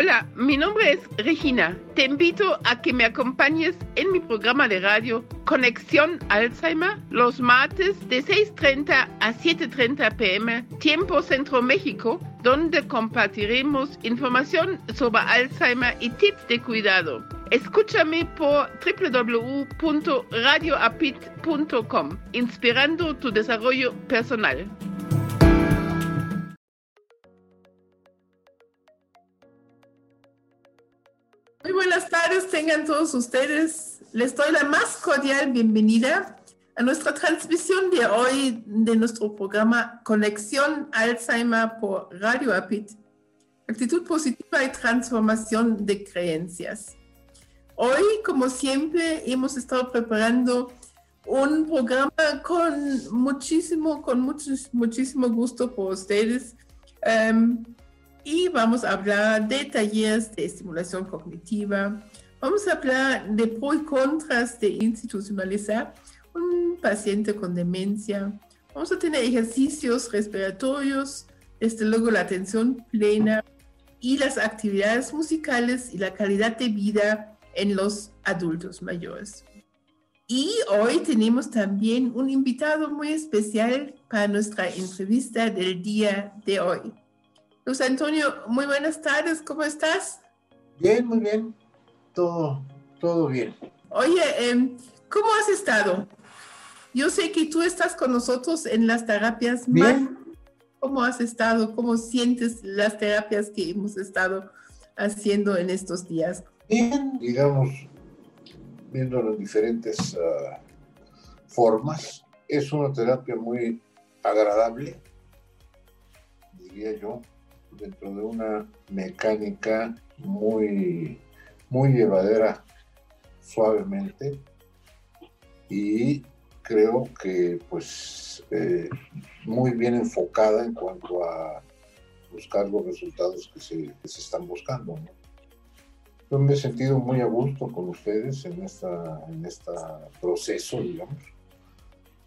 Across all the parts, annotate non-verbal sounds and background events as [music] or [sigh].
Hola, mi nombre es Regina. Te invito a que me acompañes en mi programa de radio Conexión Alzheimer los martes de 6.30 a 7.30 pm, tiempo Centro México, donde compartiremos información sobre Alzheimer y tips de cuidado. Escúchame por www.radioapit.com, inspirando tu desarrollo personal. Muy buenas tardes, tengan todos ustedes. Les doy la más cordial bienvenida a nuestra transmisión de hoy de nuestro programa Conexión Alzheimer por Radio Apit. Actitud positiva y transformación de creencias. Hoy, como siempre, hemos estado preparando un programa con muchísimo, con mucho, muchísimo gusto por ustedes. Um, y vamos a hablar de talleres de estimulación cognitiva. Vamos a hablar de pros y contras de institucionalizar un paciente con demencia. Vamos a tener ejercicios respiratorios, desde luego la atención plena y las actividades musicales y la calidad de vida en los adultos mayores. Y hoy tenemos también un invitado muy especial para nuestra entrevista del día de hoy. Luis Antonio, muy buenas tardes, ¿cómo estás? Bien, muy bien, todo, todo bien. Oye, em, ¿cómo has estado? Yo sé que tú estás con nosotros en las terapias. Bien. ¿Cómo has estado? ¿Cómo sientes las terapias que hemos estado haciendo en estos días? Bien, digamos, viendo las diferentes ah, formas. Es una terapia muy agradable, diría yo dentro de una mecánica muy, muy llevadera suavemente y creo que pues eh, muy bien enfocada en cuanto a buscar los resultados que se, están buscando. Yo me he sentido muy a gusto con ustedes en esta en este proceso, digamos.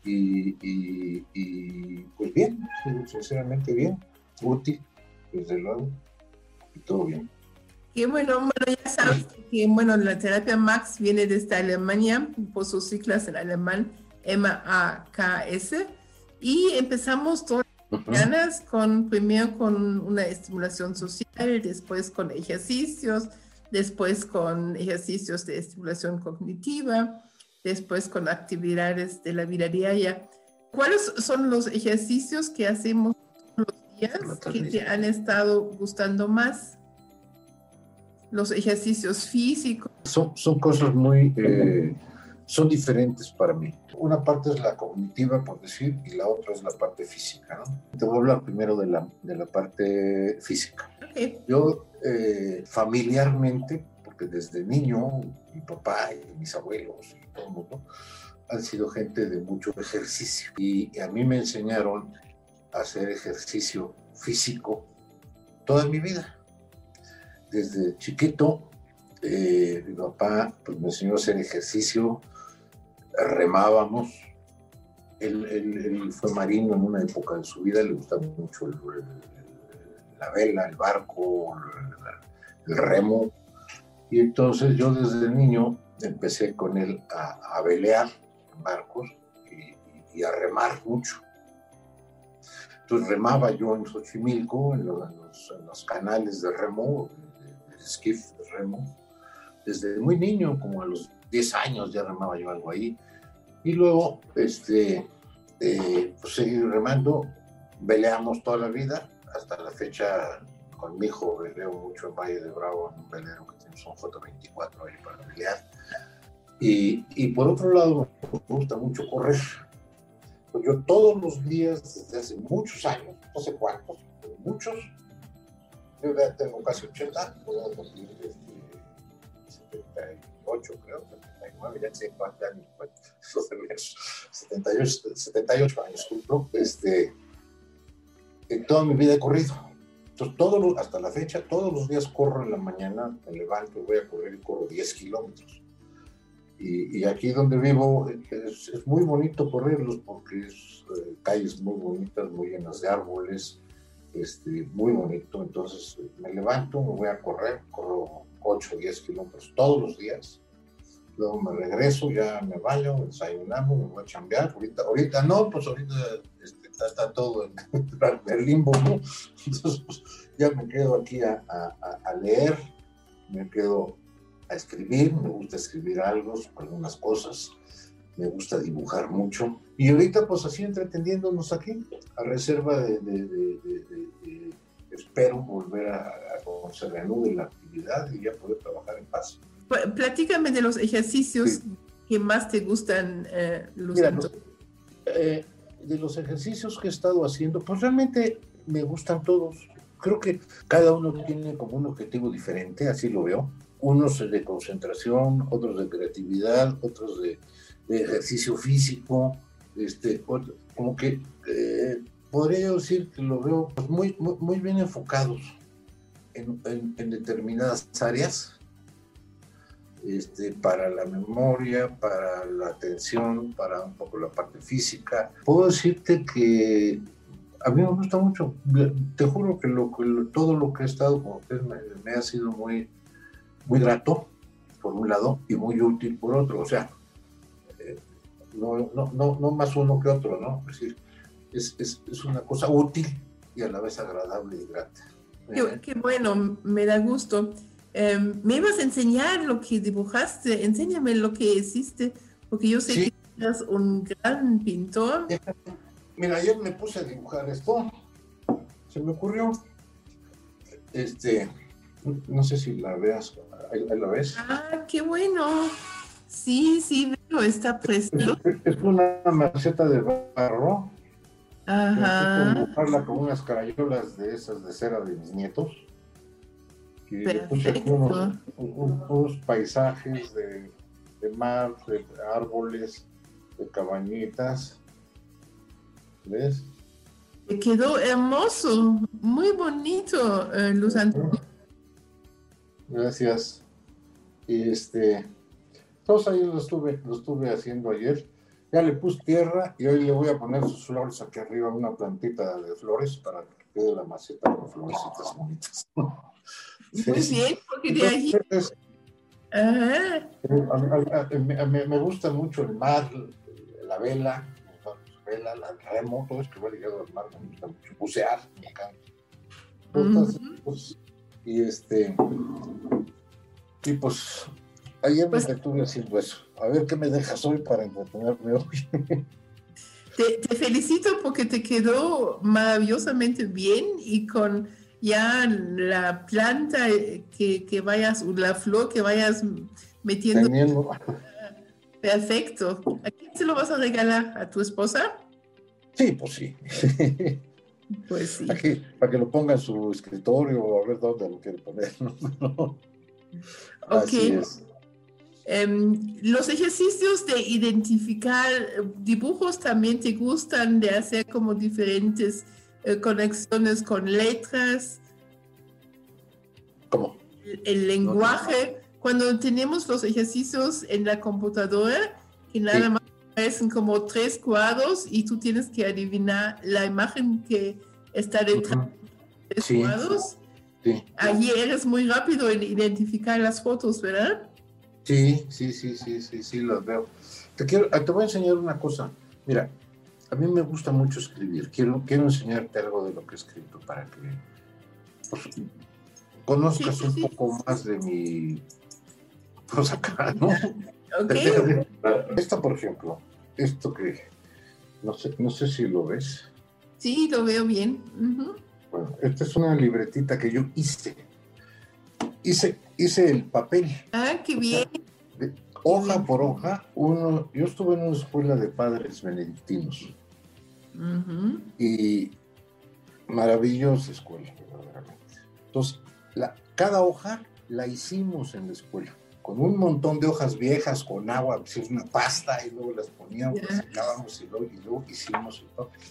Y, y, y, pues bien, sinceramente bien, útil desde luego, y todo bien. Y bueno, bueno, ya sabes que bueno, la terapia Max viene desde Alemania, por sus siglas en alemán, M-A-K-S, y empezamos todas las mañanas con, primero con una estimulación social, después con ejercicios, después con ejercicios de estimulación cognitiva, después con actividades de la vida diaria. ¿Cuáles son los ejercicios que hacemos que te han estado gustando más? Los ejercicios físicos. Son, son cosas muy, eh, son diferentes para mí. Una parte es la cognitiva, por decir, y la otra es la parte física. Te voy a hablar primero de la, de la parte física. Yo eh, familiarmente, porque desde niño mi papá y mis abuelos y todo el mundo han sido gente de mucho ejercicio y a mí me enseñaron hacer ejercicio físico toda mi vida. Desde chiquito, eh, mi papá pues, me enseñó a hacer ejercicio, remábamos. Él, fue marino en una época de su vida, le gustaba mucho la vela, el barco, el, remo. Y entonces yo desde niño empecé con él a, velear barcos y a remar mucho. Entonces remaba yo en Xochimilco, en los, canales de remo, de, esquif de remo, desde muy niño, como a los 10 años ya remaba yo algo ahí. Y luego, este, eh, pues seguí remando, veleamos toda la vida, hasta la fecha con mi hijo veleo mucho en Valle de Bravo, en un velero que tenemos un Foto 24 ahí para velear. Y, y por otro lado, me gusta mucho correr pues yo todos los días, desde hace muchos años, no sé cuántos, pero muchos, yo ya tengo casi 80, voy a cumplir este, 78, creo, 79, ya sé cuántos años, 78, 78 [laughs] años cumplo, este, en toda mi vida he corrido. Entonces, todo, hasta la fecha, todos los días corro en la mañana, me levanto, voy a correr y corro 10 kilómetros. Y, aquí donde vivo es, muy bonito correrlos porque es eh, calles muy bonitas, muy llenas de árboles, este, muy bonito. Entonces me levanto, me voy a correr, corro 8 o 10 kilómetros todos los días. Luego me regreso, ya me baño, desayunamos, me voy a chambear. Ahorita, ahorita no, pues ahorita este, está, todo [laughs] en, el limbo, ¿no? [laughs] Entonces, pues, ya me quedo aquí a, a, leer, me quedo a escribir, me gusta escribir algo, algunas cosas, me gusta dibujar mucho. Y ahorita, pues así entreteniéndonos aquí, a reserva de, espero volver a, a se reanude la actividad y ya poder trabajar en paz. Platícame de los ejercicios que más te gustan, eh, eh, de los ejercicios que he estado haciendo, pues realmente me gustan todos. Creo que cada uno tiene como un objetivo diferente, así lo veo. Unos de concentración, otros de creatividad, otros de, ejercicio físico, este, como que eh, podría decir que lo veo pues, muy, muy, bien enfocados en, determinadas áreas este, para la memoria, para la atención, para un poco la parte física. Puedo decirte que a mí me gusta mucho. Te juro que, lo, todo lo que he estado con ustedes me, ha sido muy, muy grato, por un lado, y muy útil por otro. O sea, eh, no, no, no, no, más uno que otro, ¿no? Es decir, es, es, es una cosa útil y a la vez agradable y grata. Qué, qué bueno, me da gusto. Em, me ibas a enseñar lo que dibujaste, enséñame lo que hiciste, porque yo sé que eres un gran pintor. Mira, ayer me puse a dibujar esto, se me ocurrió, este, no sé si la veas, ahí, la ves. Ah, qué bueno. Sí, sí, veo, está precioso. Es, una maceta de barro. Ajá. Con unas carayolas de esas de cera de mis nietos unos, paisajes de, mar, de árboles, de cabañitas. ¿Ves? Quedó hermoso, muy bonito, eh, Luz Antonio. Gracias. Y este, todos ahí lo estuve, lo estuve haciendo ayer. Ya le puse tierra y hoy le voy a poner sus flores aquí arriba, una plantita de flores para que quede la maceta con florecitas bonitas. [laughs] Muy bien, porque de ahí... Me, gusta mucho el mar, la vela, vela, el remo, todo esto que va ligado al mar, me gusta mucho. Bucear, me encanta. Pues, y este. Y pues ayer pues, me estuve haciendo eso. A ver qué me dejas hoy para entretenerme hoy. [laughs] Te, te, felicito porque te quedó maravillosamente bien y con ya la planta que, que vayas, la flor que vayas metiendo. Perfecto. ¿A quién se lo vas a regalar? ¿A tu esposa? Sí, pues sí. [laughs] Pues sí. para que lo ponga en su escritorio o a ver dónde lo quiere poner. [laughs] ok. Em, los ejercicios de identificar dibujos también te gustan de hacer como diferentes eh, conexiones con letras. ¿Cómo? El, lenguaje. Cuando tenemos los ejercicios en la computadora, que nada más aparecen como tres cuadros y tú tienes que adivinar la imagen que está detrás de tres cuadros. Sí. Allí eres muy rápido en identificar las fotos, ¿verdad? Sí, sí, sí, sí, sí, sí, los veo. Te, quiero, te voy a enseñar una cosa. Mira, a mí me gusta mucho escribir. Quiero, quiero enseñarte algo de lo que he escrito para que pues, conozcas un poco más de mi. Pues acá, ¿no? [laughs] Okay. Esta, por ejemplo, esto que no sé, no sé si lo ves. Sí, lo veo bien. Bueno, esta es una libretita que yo hice. Hice, hice el papel. Ah, qué bien hoja por hoja, uno, yo estuve en una escuela de padres benedictinos y maravillosa escuela, verdaderamente. Entonces, la, cada hoja la hicimos en la escuela, con un montón de hojas viejas, con agua, pues, una pasta, y luego las poníamos, las sacábamos y luego, y luego hicimos.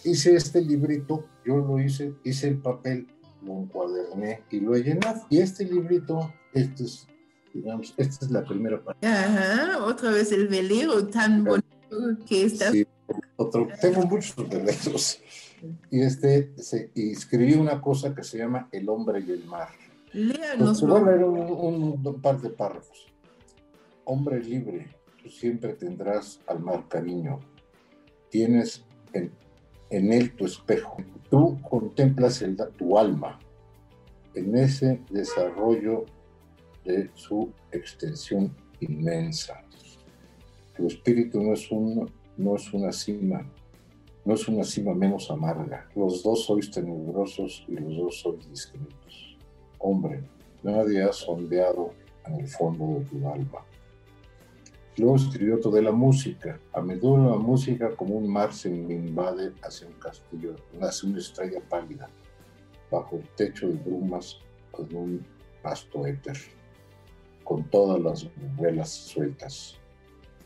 Hice este librito, yo lo hice, hice el papel, lo encuaderné y lo he llenado. Y este librito, este es digamos, esta es la primera parte. Ajá, otra vez el velero tan bonito que está. Sí, otro, tengo muchos veleros. Y, este, se, y escribí una cosa que se llama El hombre y el mar. Léanos. A leer un, un, par de párrafos. Hombre libre, tú siempre tendrás al mar cariño. Tienes en, en él tu espejo. Tú contemplas el, tu alma en ese desarrollo de su extensión inmensa. Tu espíritu no es, un, no es una cima, no es una cima menos amarga. Los dos sois tenebrosos y los dos sois discretos. Hombre, nadie ha sondeado en el fondo de tu alma. Luego escribió todo de la música. A menudo la música como un mar se me invade hacia un castillo, hacia una estrella pálida, bajo el techo de brumas con un vasto éter, con todas las velas sueltas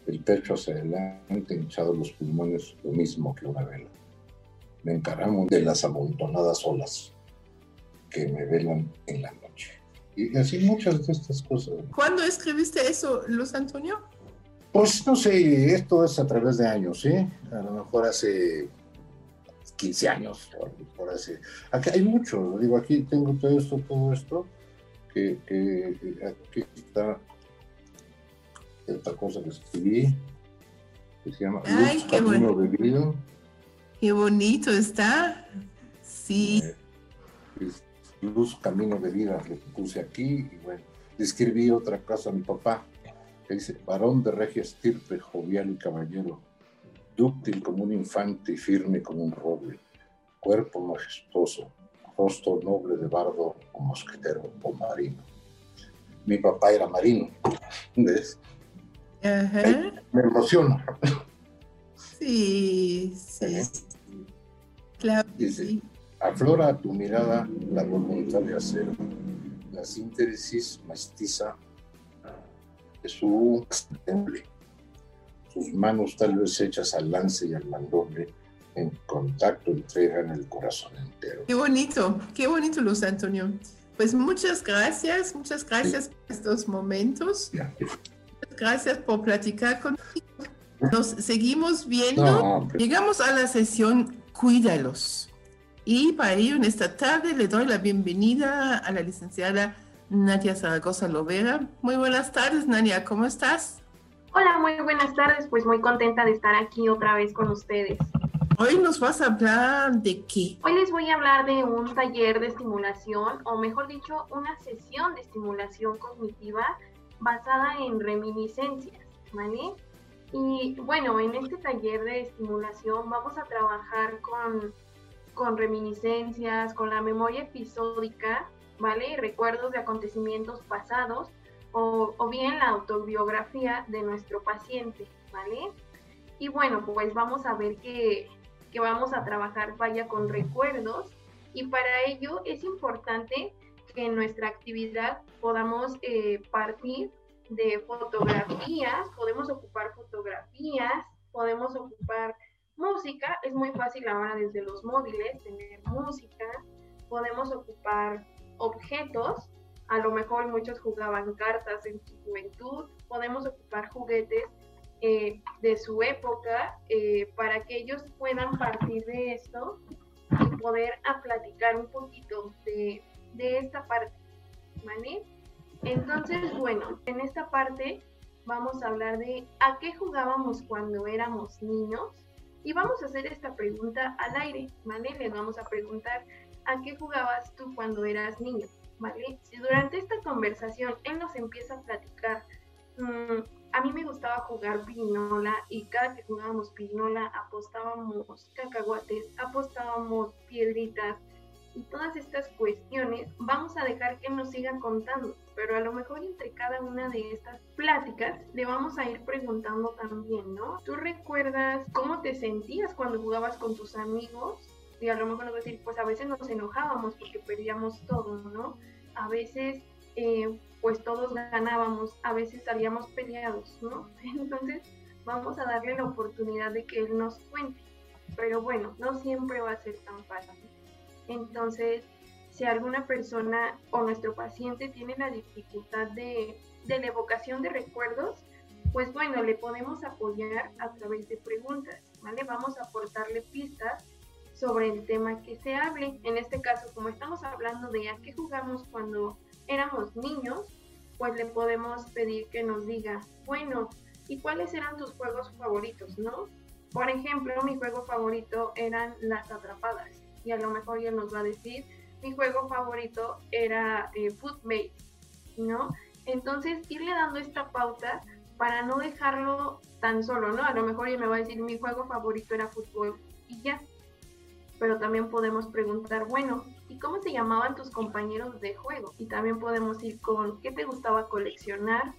el pecho hacia adelante, hinchados los pulmones, lo mismo que una vela. Me encaramos de las amontonadas olas que me velan en la noche. Y así muchas de estas cosas. ¿Cuándo escribiste eso, Luz Antonio? Pues no sé, esto es a través de años, ¿sí? A lo mejor hace 15 años, por hace... Aquí hay mucho, digo, aquí tengo todo esto, todo esto, que, que aquí está esta cosa que escribí, que se llama Ay, Luz, qué. Qué bonito está. Sí. Eh, Luz, Camino de Vida, le puse aquí y bueno, le escribí otra cosa a mi papá, que dice, varón de regia estirpe, jovial y caballero, dúctil como un infante y firme como un roble, cuerpo majestuoso, rostro noble de bardo o mosquetero o marino. Mi papá era marino, ¿ves? Me emociona. Sí, sí. Claro. Dice, aflora a tu mirada la voluntad de hacer, la síntesis mestiza su temple. Sus manos tal vez hechas al lance y al mandoble, en contacto entregan el corazón entero. Qué bonito, qué bonito, Luz Antonio. Pues muchas gracias, muchas gracias por estos momentos. Gracias por platicar conmigo. Nos seguimos viendo. Llegamos a la sesión Cuídalos. Y para ello, en esta tarde le doy la bienvenida a la licenciada Nadia Zaragoza Lovera. Muy buenas tardes, Nadia, ¿cómo estás? Hola, muy buenas tardes. Pues muy contenta de estar aquí otra vez con ustedes. Hoy nos vas a hablar de qué? Hoy les voy a hablar de un taller de estimulación, o mejor dicho, una sesión de estimulación cognitiva basada en reminiscencias, ¿vale? Y bueno, en este taller de estimulación vamos a trabajar con, con reminiscencias, con la memoria episódica, ¿vale? Recuerdos de acontecimientos pasados o, bien la autobiografía de nuestro paciente, ¿vale? Y bueno, pues vamos a ver que, que vamos a trabajar vaya con recuerdos y para ello es importante que en nuestra actividad podamos eh, partir de fotografías, podemos ocupar fotografías, podemos ocupar música, es muy fácil ahora desde los móviles tener música, podemos ocupar objetos, a lo mejor muchos jugaban cartas en su juventud, podemos ocupar juguetes eh, de su época eh, para que ellos puedan partir de esto y poder a platicar un poquito de de esta parte, ¿vale? Entonces, bueno, en esta parte vamos a hablar de a qué jugábamos cuando éramos niños y vamos a hacer esta pregunta al aire, ¿vale? Le vamos a preguntar a qué jugabas tú cuando eras niño, ¿vale? Si durante esta conversación él nos empieza a platicar, mm, a mí me gustaba jugar pirinola y cada que jugábamos pirinola apostábamos cacahuates, apostábamos piedritas, y todas estas cuestiones, vamos a dejar que nos siga contando, pero a lo mejor entre cada una de estas pláticas le vamos a ir preguntando también, ¿no? ¿Tú recuerdas cómo te sentías cuando jugabas con tus amigos? Y a lo mejor nos va a decir, pues a veces nos enojábamos porque perdíamos todo, ¿no? A veces, eh, pues todos ganábamos, a veces salíamos peleados, ¿no? [laughs] Entonces, vamos a darle la oportunidad de que él nos cuente. Pero bueno, no siempre va a ser tan fácil. Entonces, si alguna persona o nuestro paciente tiene la dificultad de, la evocación de recuerdos, pues bueno, le podemos apoyar a través de preguntas, ¿vale? Vamos a aportarle pistas sobre el tema que se hable. En este caso, como estamos hablando de a qué jugamos cuando éramos niños, pues le podemos pedir que nos diga, bueno, ¿y cuáles eran tus juegos favoritos, no? Por ejemplo, mi juego favorito eran las atrapadas y a lo mejor ya nos va a decir, mi juego favorito era eh, ¿no? Entonces, irle dando esta pauta para no dejarlo tan solo, ¿no? A lo mejor ya me va a decir, mi juego favorito era fútbol y ya. Pero también podemos preguntar, bueno, ¿y cómo se llamaban tus compañeros de juego? Y también podemos ir con qué te gustaba coleccionar,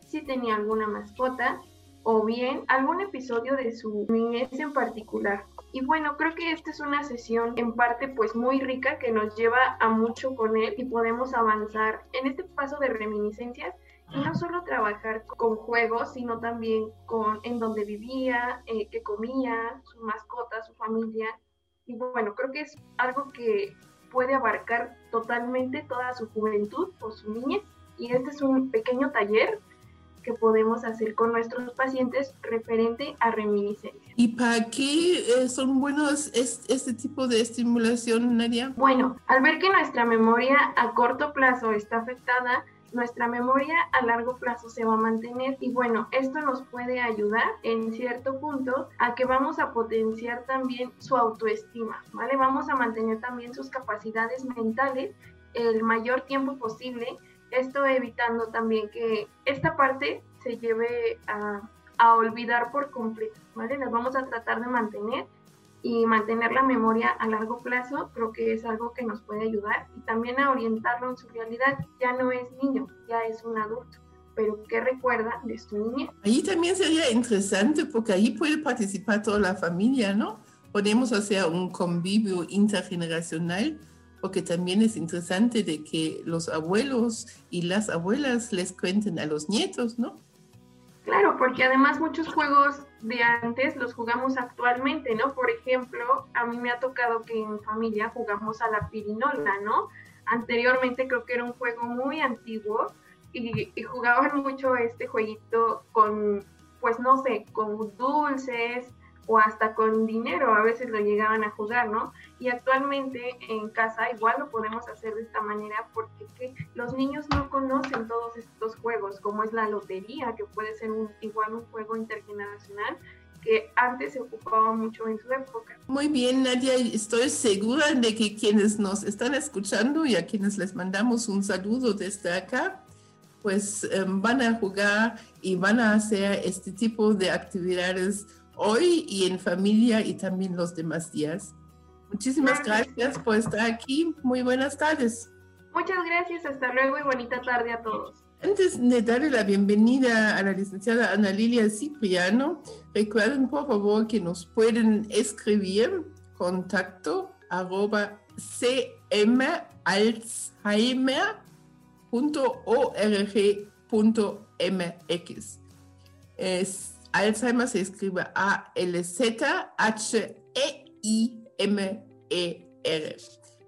si tenía alguna mascota o bien algún episodio de su niñez en particular. Y bueno, creo que esta es una sesión en parte pues muy rica que nos lleva a mucho con él y podemos avanzar en este paso de reminiscencias y no solo trabajar con juegos, sino también con en dónde vivía, eh, qué comía, su mascota, su familia. Y bueno, creo que es algo que puede abarcar totalmente toda su juventud o su niñez. Y este es un pequeño taller que podemos hacer con nuestros pacientes referente a reminiscencia. ¿Y para qué eh, son buenos este tipo de estimulación, Nadia? Bueno, al ver que nuestra memoria a corto plazo está afectada, nuestra memoria a largo plazo se va a mantener y bueno, esto nos puede ayudar en cierto punto a que vamos a potenciar también su autoestima, ¿vale? Vamos a mantener también sus capacidades mentales el mayor tiempo posible esto evitando también que esta parte se lleve a, olvidar por completo, ¿vale? Vamos a tratar de mantener y mantener la memoria a largo plazo creo que es algo que nos puede ayudar y también a orientarlo en su realidad. Ya no es niño, ya es un adulto, pero ¿qué recuerda de su niñez? Ahí también sería interesante porque ahí puede participar toda la familia, ¿no? Podemos hacer un convivio intergeneracional porque también es interesante de que los abuelos y las abuelas les cuenten a los nietos, ¿no? Claro, porque además muchos juegos de antes los jugamos actualmente, ¿no? Por ejemplo, a mí me ha tocado que en familia jugamos a la pirinola, ¿no? Anteriormente creo que era un juego muy antiguo y, y jugaban mucho este jueguito con, pues no sé, con dulces, o hasta con dinero a veces lo llegaban a jugar, ¿no? Y actualmente en casa igual lo podemos hacer de esta manera porque los niños no conocen todos estos juegos, como es la lotería, que puede ser igual un juego intergeneracional que antes se ocupaba mucho en su época. Muy bien, Nadia, estoy segura de que quienes nos están escuchando y a quienes les mandamos un saludo desde acá, pues em, van a jugar y van a hacer este tipo de actividades hoy y en familia y también los demás días. Muchísimas gracias por estar aquí. Muy buenas tardes. Muchas gracias, hasta luego y bonita tarde a todos. Antes de darle la bienvenida a la licenciada Ana Lilia Cipriano, recuerden por favor que nos pueden escribir contacto arroba cmalzheimer.org.mx. Es Alzheimer se escribe A-L-Z-H-E-I-M-E-R.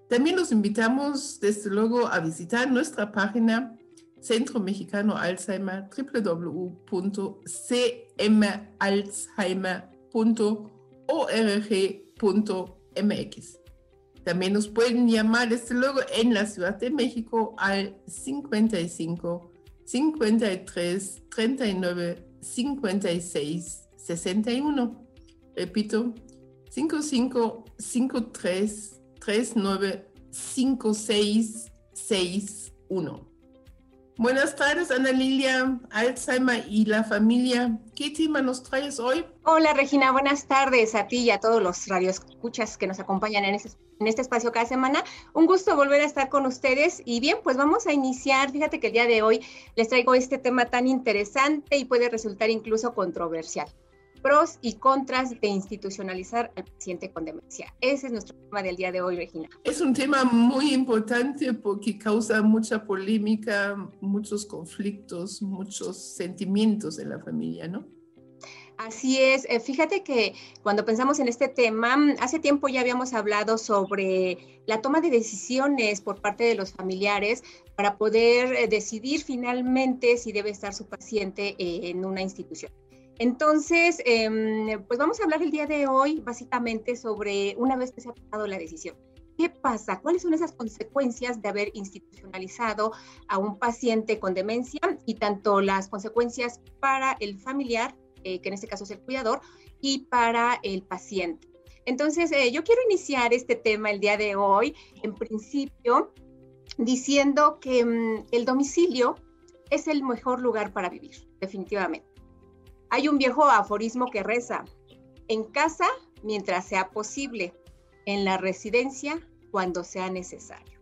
También los invitamos desde luego a visitar nuestra página Centro Mexicano Alzheimer www.cmalzheimer.org.mx. También nos pueden llamar desde luego en la Ciudad de México al 55 53 39 56 61. Repito, 55 53 39 56 61. Buenas tardes, Ana Lilia, Alzheimer y la familia. ¿Qué tema nos traes hoy? Hola, Regina, buenas tardes a ti y a todos los radioescuchas que nos acompañan en este, en este espacio cada semana. Un gusto volver a estar con ustedes. Y bien, pues vamos a iniciar. Fíjate que el día de hoy les traigo este tema tan interesante y puede resultar incluso controversial pros y contras de institucionalizar al paciente con demencia. Ese es nuestro tema del día de hoy, Regina. Es un tema muy importante porque causa mucha polémica, muchos conflictos, muchos sentimientos en la familia, ¿no? Así es. Eh, fíjate que cuando pensamos en este tema, hace tiempo ya habíamos hablado sobre la toma de decisiones por parte de los familiares para poder eh, decidir finalmente si debe estar su paciente en una institución. Entonces, em, pues vamos a hablar el día de hoy básicamente sobre una vez que se ha tomado la decisión. ¿Qué pasa? ¿Cuáles son esas consecuencias de haber institucionalizado a un paciente con demencia y tanto las consecuencias para el familiar, eh, que en este caso es el cuidador, y para el paciente? Entonces, eh, yo quiero iniciar este tema el día de hoy, en principio, diciendo que mm, el domicilio es el mejor lugar para vivir, definitivamente. Hay un viejo aforismo que reza, en casa mientras sea posible, en la residencia cuando sea necesario.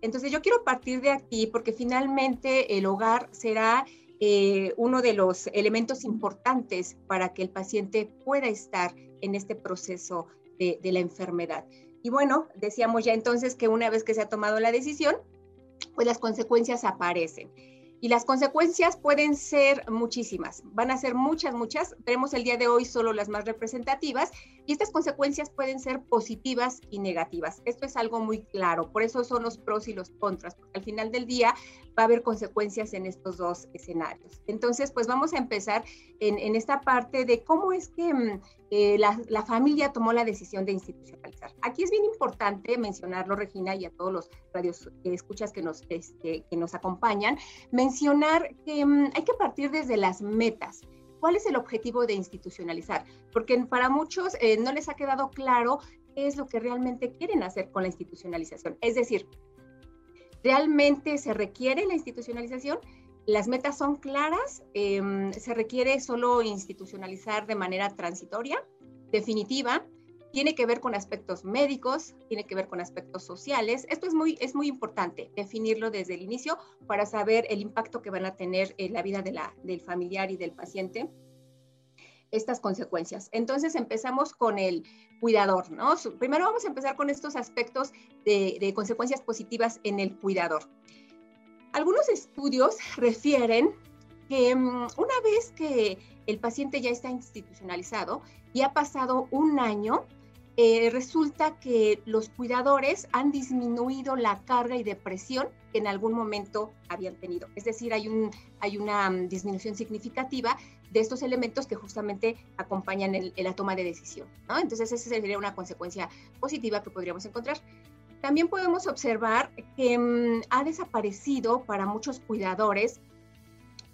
Entonces yo quiero partir de aquí porque finalmente el hogar será eh, uno de los elementos importantes para que el paciente pueda estar en este proceso de, de la enfermedad. Y bueno, decíamos ya entonces que una vez que se ha tomado la decisión, pues las consecuencias aparecen. Y las consecuencias pueden ser muchísimas, van a ser muchas, muchas. Tenemos el día de hoy solo las más representativas y estas consecuencias pueden ser positivas y negativas. Esto es algo muy claro, por eso son los pros y los contras, porque al final del día va a haber consecuencias en estos dos escenarios. Entonces, pues vamos a empezar en, esta parte de cómo es que mm, eh, la, familia tomó la decisión de institucionalizar. Aquí es bien importante mencionarlo, Regina, y a todos los radios que escuchas que nos, este, que nos acompañan, mencionar que mm, hay que partir desde las metas. ¿Cuál es el objetivo de institucionalizar? Porque para muchos eh, no les ha quedado claro qué es lo que realmente quieren hacer con la institucionalización. Es decir, ¿Realmente se requiere la institucionalización? Las metas son claras, em, se requiere solo institucionalizar de manera transitoria, definitiva, tiene que ver con aspectos médicos, tiene que ver con aspectos sociales. Esto es muy, es muy importante, definirlo desde el inicio para saber el impacto que van a tener en la vida del familiar y del paciente estas consecuencias. Entonces empezamos con el cuidador, ¿no? Primero vamos a empezar con estos aspectos de, consecuencias positivas en el cuidador. Algunos estudios refieren que mm, una vez que el paciente ya está institucionalizado y ha pasado un año, eh, resulta que los cuidadores han disminuido la carga y depresión que en algún momento habían tenido. Es decir, hay, un, hay una mm, disminución significativa de estos elementos que justamente acompañan la toma de decisión. Entonces, esa sería una consecuencia positiva que podríamos encontrar. También podemos observar que mm, ha desaparecido para muchos cuidadores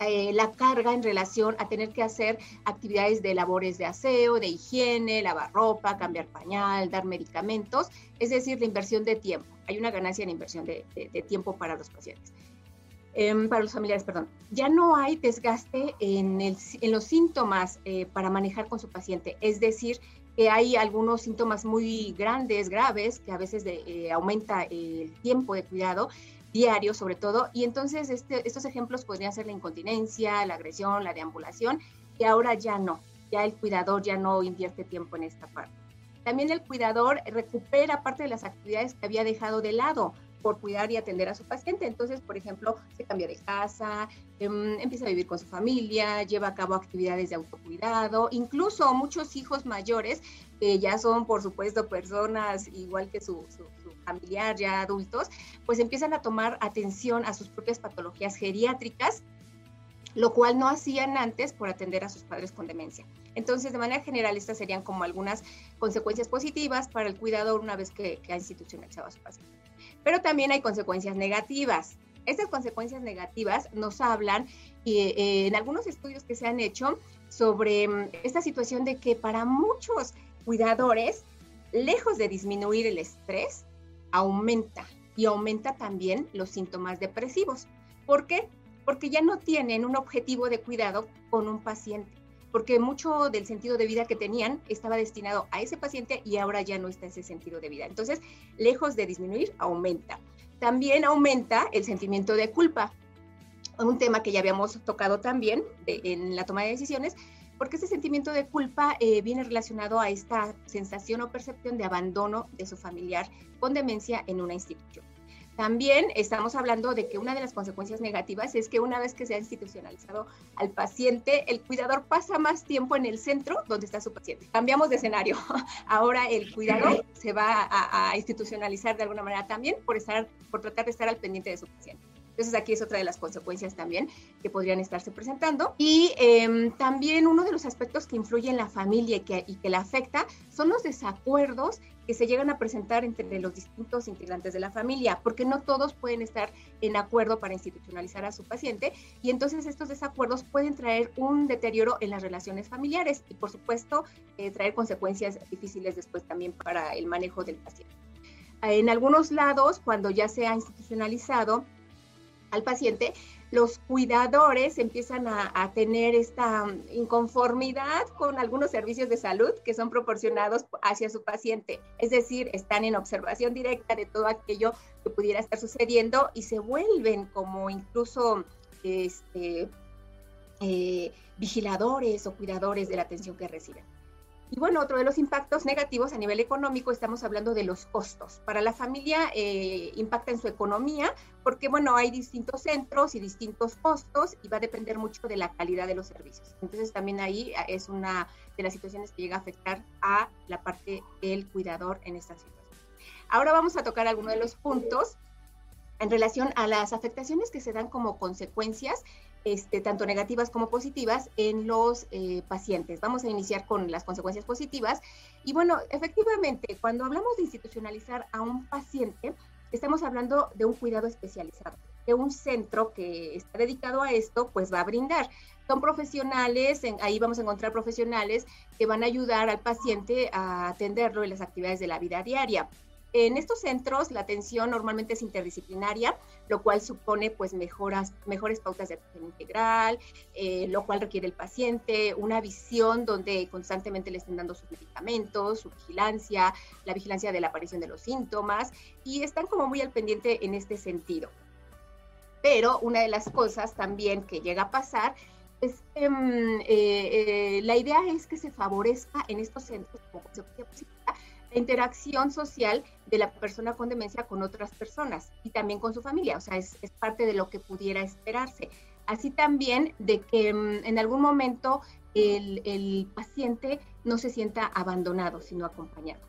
eh, la carga en relación a tener que hacer actividades de labores de aseo, de higiene, lavar ropa, cambiar pañal, dar medicamentos, es decir, la inversión de tiempo. Hay una ganancia en inversión de, tiempo para los pacientes. Em, para los familiares, perdón. Ya no hay desgaste en, los síntomas eh, para manejar con su paciente, es decir, que hay algunos síntomas muy grandes, graves, que a veces eh, aumenta el tiempo de cuidado diario sobre todo, y entonces este, estos ejemplos podrían ser la incontinencia, la agresión, la deambulación, y ahora ya no, ya el cuidador ya no invierte tiempo en esta parte. También el cuidador recupera parte de las actividades que había dejado de lado por cuidar y atender a su paciente. Entonces, por ejemplo, se cambia de casa, em, empieza a vivir con su familia, lleva a cabo actividades de autocuidado, incluso muchos hijos mayores que ya son, por supuesto, personas igual que su, su familiar, ya adultos, pues empiezan a tomar atención a sus propias patologías geriátricas, lo cual no hacían antes por atender a sus padres con demencia. Entonces, de manera general, estas serían como algunas consecuencias positivas para el cuidador una vez que, ha institucionalizado a su paciente. Pero también hay consecuencias negativas. Estas consecuencias negativas nos hablan eh, en algunos estudios que se han hecho sobre mm, esta situación de que para muchos cuidadores, lejos de disminuir el estrés, aumenta y aumenta también los síntomas depresivos. ¿Por qué? Porque ya no tienen un objetivo de cuidado con un paciente, porque mucho del sentido de vida que tenían estaba destinado a ese paciente y ahora ya no está ese sentido de vida. Entonces, lejos de disminuir, aumenta. También aumenta el sentimiento de culpa, un tema que ya habíamos tocado también en la toma de decisiones, porque ese sentimiento de culpa eh, viene relacionado a esta sensación o percepción de abandono de su familiar con demencia en una institución. También estamos hablando de que una de las consecuencias negativas es que una vez que se ha institucionalizado al paciente, el cuidador pasa más tiempo en el centro donde está su paciente. Cambiamos de escenario. [laughs] Ahora el cuidador se va a, institucionalizar de alguna manera también por, estar, por tratar de estar al pendiente de su paciente. Entonces aquí es otra de las consecuencias también que podrían estarse presentando. Y em, también uno de los aspectos que influye en la familia y que, la afecta son los desacuerdos que se llegan a presentar entre los distintos integrantes de la familia, porque no todos pueden estar en acuerdo para institucionalizar a su paciente y entonces estos desacuerdos pueden traer un deterioro en las relaciones familiares y por supuesto eh, traer consecuencias difíciles después también para el manejo del paciente. En algunos lados, cuando ya se ha institucionalizado al paciente, los cuidadores empiezan a, tener esta inconformidad con algunos servicios de salud que son proporcionados hacia su paciente. Es decir, están en observación directa de todo aquello que pudiera estar sucediendo y se vuelven como incluso este, eh, vigiladores o cuidadores de la atención que reciben. Y bueno, otro de los impactos negativos a nivel económico, estamos hablando de los costos. Para la familia eh, impacta en su economía porque, bueno, hay distintos centros y distintos costos y va a depender mucho de la calidad de los servicios. Entonces también ahí eh, es una de las situaciones que llega a afectar a la parte del cuidador en esta situación. Ahora vamos a tocar algunos de los puntos en relación a las afectaciones que se dan como consecuencias este, tanto negativas como positivas en los eh, pacientes. Vamos a iniciar con las consecuencias positivas. Y bueno, efectivamente, cuando hablamos de institucionalizar a un paciente, estamos hablando de un cuidado especializado, de un centro que está dedicado a esto, pues va a brindar. Son profesionales, ahí vamos a encontrar profesionales que van a ayudar al paciente a atenderlo en las actividades de la vida diaria. En estos centros la atención normalmente es interdisciplinaria, lo cual supone pues mejoras, mejores pautas de atención integral, eh, lo cual requiere el paciente, una visión donde constantemente le estén dando sus medicamentos, su vigilancia, la vigilancia de la aparición de los síntomas y están como muy al pendiente en este sentido. Pero una de las cosas también que llega a pasar es que mm, eh, eh, la idea es que se favorezca en estos centros como consecuencia positiva interacción social de la persona con demencia con otras personas y también con su familia, o sea, es, parte de lo que pudiera esperarse. Así también de que mm, en algún momento el, paciente no se sienta abandonado, sino acompañado.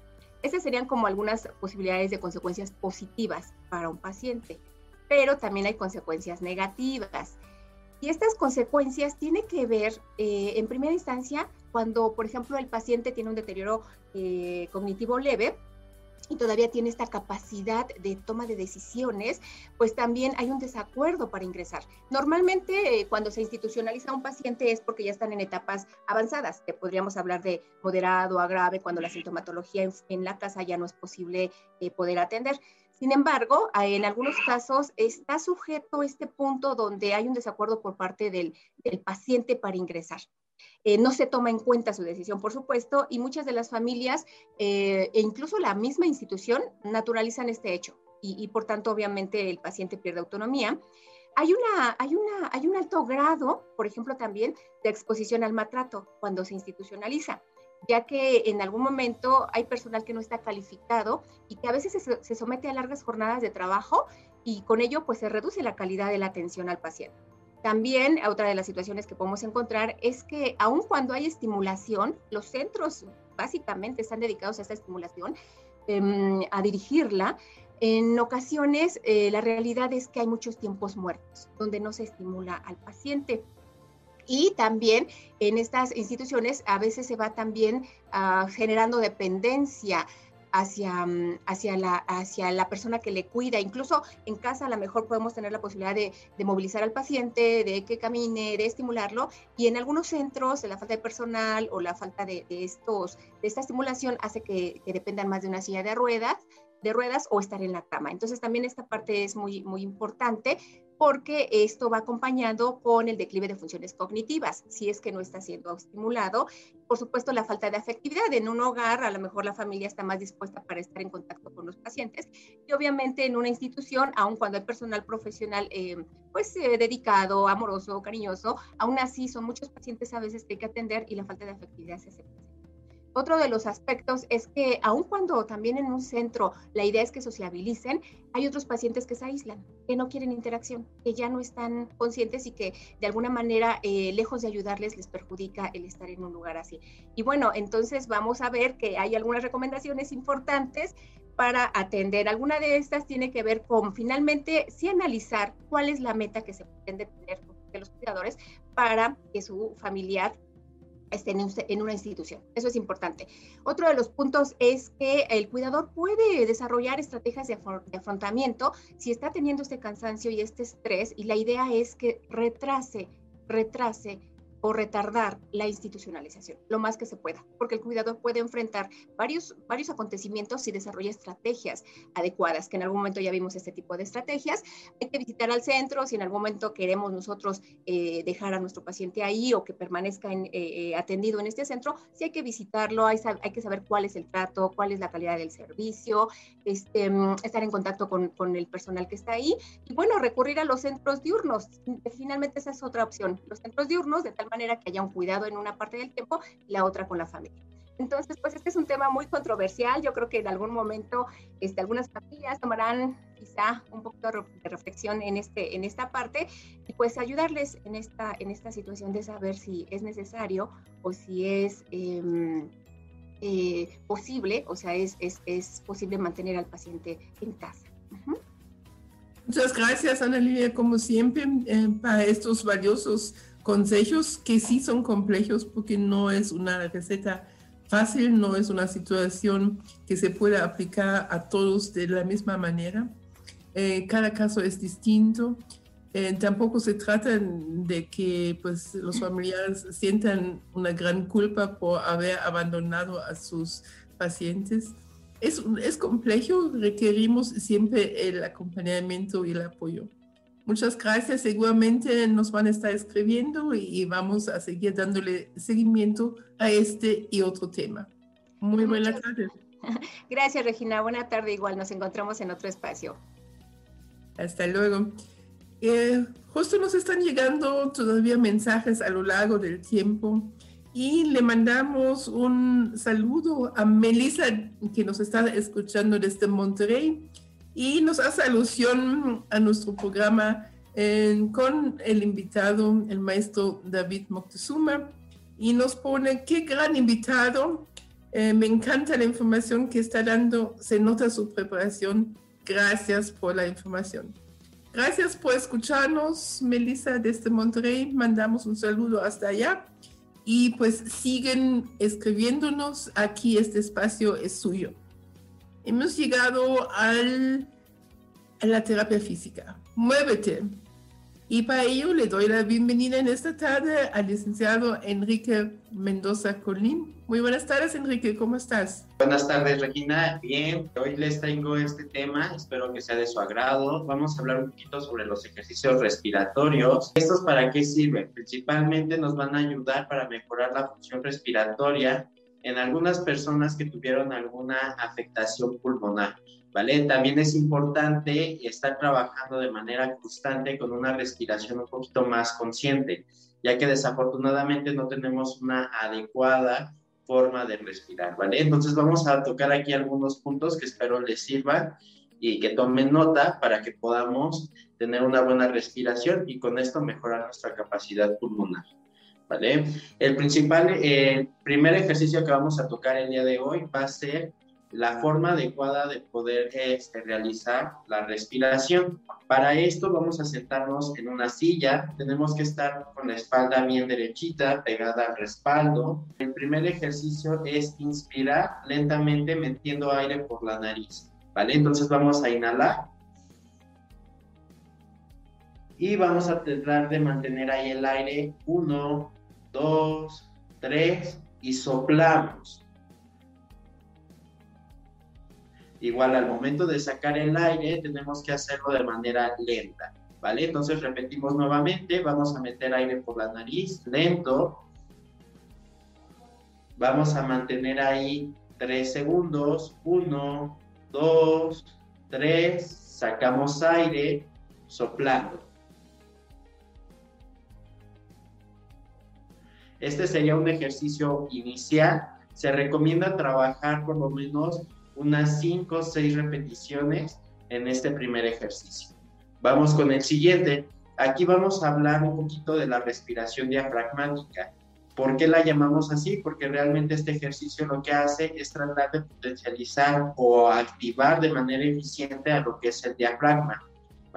Esas serían como algunas posibilidades de consecuencias positivas para un paciente, pero también hay consecuencias negativas. Y estas consecuencias tienen que ver, eh, en primera instancia, cuando, por ejemplo, el paciente tiene un deterioro eh, cognitivo leve, y todavía tiene esta capacidad de toma de decisiones, pues también hay un desacuerdo para ingresar. Normalmente eh, cuando se institucionaliza un paciente es porque ya están en etapas avanzadas, que podríamos hablar de moderado a grave, cuando la sintomatología en, la casa ya no es posible poder atender. Sin embargo, en algunos casos está sujeto este punto donde hay un desacuerdo por parte del, paciente para ingresar. Eh, no se toma en cuenta su decisión, por supuesto, y muchas de las familias eh, e incluso la misma institución naturalizan este hecho y, por tanto, obviamente, el paciente pierde autonomía. Hay, una, hay, una, hay un alto grado, por ejemplo, también de exposición al maltrato cuando se institucionaliza ya que en algún momento hay personal que no está calificado y que a veces se, somete a largas jornadas de trabajo y con ello pues se reduce la calidad de la atención al paciente. También otra de las situaciones que podemos encontrar es que aun cuando hay estimulación, los centros básicamente están dedicados a esta estimulación, em, a dirigirla. En ocasiones eh, la realidad es que hay muchos tiempos muertos donde no se estimula al paciente y también en estas instituciones a veces se va también ah, generando dependencia hacia, mm, hacia, la, hacia la persona que le cuida. Incluso en casa a lo mejor podemos tener la posibilidad de, movilizar al paciente, de que camine, de estimularlo. Y en algunos centros la falta de personal o la falta de, estos, de esta estimulación hace que, que dependan más de una silla de ruedas de ruedas o estar en la cama. Entonces también esta parte es muy, muy importante porque esto va acompañado con el declive de funciones cognitivas, si es que no está siendo estimulado. Por supuesto, la falta de afectividad. En un hogar, a lo mejor la familia está más dispuesta para estar en contacto con los pacientes y obviamente en una institución, aun cuando hay personal profesional eh, pues eh, dedicado, amoroso, cariñoso, aún así son muchos pacientes a veces que hay que atender y la falta de afectividad se hace otro de los aspectos es que aun cuando también en un centro la idea es que sociabilicen, hay otros pacientes que se aíslan, que no quieren interacción, que ya no están conscientes y que de alguna manera, eh, lejos de ayudarles, les perjudica el estar en un lugar así. Y bueno, entonces vamos a ver que hay algunas recomendaciones importantes para atender. Alguna de estas tiene que ver con finalmente sí analizar cuál es la meta que se pretende tener de los cuidadores para que su familiar esté en, una institución. Eso es importante. Otro de los puntos es que el cuidador puede desarrollar estrategias de afrontamiento si está teniendo este cansancio y este estrés y la idea es que retrase, retrase o retardar la institucionalización lo más que se pueda, porque el cuidador puede enfrentar varios, varios acontecimientos si desarrolla estrategias adecuadas, que en algún momento ya vimos este tipo de estrategias. Hay que visitar al centro, si en algún momento queremos nosotros eh, dejar a nuestro paciente ahí o que permanezca en, eh, eh, atendido en este centro, sí hay que visitarlo, hay, hay, que saber cuál es el trato, cuál es la calidad del servicio, este, estar en contacto con, con el personal que está ahí y bueno, recurrir a los centros diurnos. Finalmente esa es otra opción, los centros diurnos de tal manera manera que haya un cuidado en una parte del tiempo y la otra con la familia. Entonces, pues este es un tema muy controversial. Yo creo que en algún momento este, algunas familias tomarán quizá un poquito de reflexión en, este, en esta parte y pues ayudarles en esta, en esta situación de saber si es necesario o si es em, eh, posible, o sea, es, es, es, posible mantener al paciente en casa. Muchas gracias, Ana Lilia, como siempre, eh, para estos valiosos consejos que sí son complejos porque no es una receta fácil, no es una situación que se pueda aplicar a todos de la misma manera. Eh, cada caso es distinto. Eh, tampoco se trata de que pues, los familiares sientan una gran culpa por haber abandonado a sus pacientes. Es, es complejo, requerimos siempre el acompañamiento y el apoyo. Muchas gracias. Seguramente nos van a estar escribiendo y vamos a seguir dándole seguimiento a este y otro tema. Muy buena tarde. [laughs] Gracias, Regina. Buena tarde. Igual nos encontramos en otro espacio. Hasta luego. Eh, justo nos están llegando todavía mensajes a lo largo del tiempo y le mandamos un saludo a Melissa que nos está escuchando desde Monterrey y nos hace alusión a nuestro programa con el invitado, el maestro David Moctezuma, y nos pone, qué gran invitado, eh, me encanta la información que está dando, se nota su preparación, gracias por la información. Gracias por escucharnos, Melissa desde Monterrey, mandamos un saludo hasta allá y pues siguen escribiéndonos, aquí este espacio es suyo hemos llegado al, a la terapia física. Muévete. Y para ello le doy la bienvenida en esta tarde al licenciado Enrique Mendoza Colín. Muy buenas tardes, Enrique, ¿cómo estás? Buenas tardes, Regina. Bien, hoy les traigo este tema, espero que sea de su agrado. Vamos a hablar un poquito sobre los ejercicios respiratorios. ¿Estos para qué sirven? Principalmente nos van a ayudar para mejorar la función respiratoria en algunas personas que tuvieron alguna afectación pulmonar, ¿vale? También es importante estar trabajando de manera constante con una respiración un poquito más consciente, ya que desafortunadamente no tenemos una adecuada forma de respirar, ¿vale? Entonces vamos a tocar aquí algunos puntos que espero les sirvan y que tomen nota para que podamos tener una buena respiración y con esto mejorar nuestra capacidad pulmonar. ¿Vale? El principal, el primer ejercicio que vamos a tocar el día de hoy va a ser la forma adecuada de poder este, realizar la respiración. Para esto vamos a sentarnos en una silla, tenemos que estar con la espalda bien derechita, pegada al respaldo. El primer ejercicio es inspirar lentamente metiendo aire por la nariz, ¿vale? Entonces vamos a inhalar y vamos a tratar de mantener ahí el aire 1, 2, 3 y soplamos. Igual al momento de sacar el aire tenemos que hacerlo de manera lenta, ¿vale? Entonces repetimos nuevamente, vamos a meter aire por la nariz, lento. Vamos a mantener ahí 3 segundos, 1, 2, 3, sacamos aire, soplando. Este sería un ejercicio inicial. Se recomienda trabajar por lo menos unas 5 o 6 repeticiones en este primer ejercicio. Vamos con el siguiente. Aquí vamos a hablar un poquito de la respiración diafragmática. ¿Por qué la llamamos así? Porque realmente este ejercicio lo que hace es tratar de potencializar o activar de manera eficiente a lo que es el diafragma.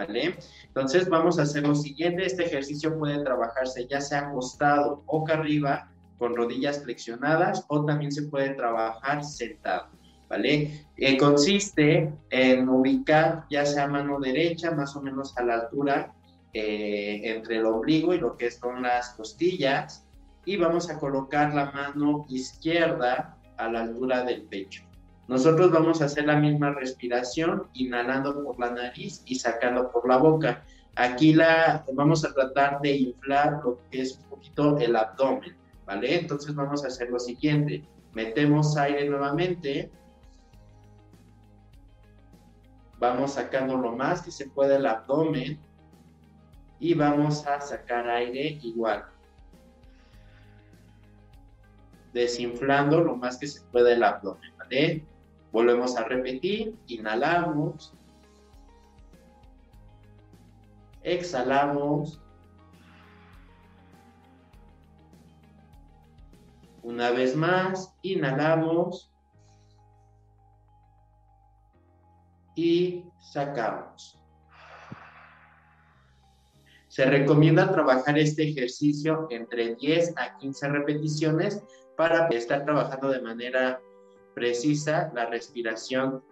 Entonces vamos a hacer lo siguiente. Este ejercicio puede trabajarse ya sea acostado, o arriba, con rodillas flexionadas o también se puede trabajar sentado. ¿Vale? Eh, consiste en ubicar ya sea mano derecha, más o menos a la altura eh, entre el ombligo y lo que son las costillas, y vamos a colocar la mano izquierda a la altura del pecho. Nosotros vamos a hacer la misma respiración, inhalando por la nariz y sacando por la boca. Aquí la, vamos a tratar de inflar lo que es un poquito el abdomen, ¿vale? Entonces vamos a hacer lo siguiente. Metemos aire nuevamente. Vamos sacando lo más que se puede el abdomen. Y vamos a sacar aire igual desinflando lo más que se puede el abdomen, ¿vale? Volvemos a repetir, inhalamos, exhalamos, una vez más, inhalamos y sacamos. Se recomienda trabajar este ejercicio entre 10 a 15 repeticiones para estar trabajando de manera precisa la respiración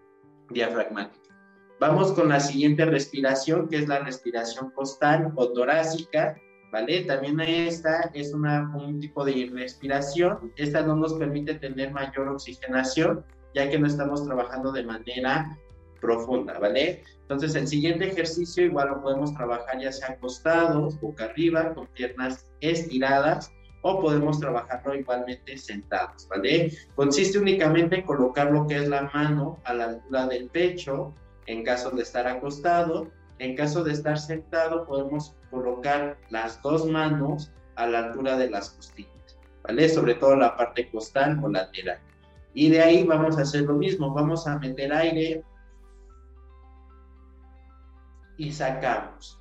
diafragmática. Vamos con la siguiente respiración, que es la respiración costal o torácica, ¿vale? También esta es una, un tipo de respiración. Esta no nos permite tener mayor oxigenación, ya que no estamos trabajando de manera profunda, ¿vale? Entonces, el siguiente ejercicio igual lo podemos trabajar ya sea acostados, boca arriba, con piernas estiradas, o podemos trabajarlo igualmente sentados, ¿vale? Consiste únicamente en colocar lo que es la mano a la altura del pecho en caso de estar acostado. En caso de estar sentado, podemos colocar las dos manos a la altura de las costillas, ¿vale? Sobre todo la parte costal o lateral. Y de ahí vamos a hacer lo mismo, vamos a meter aire y sacamos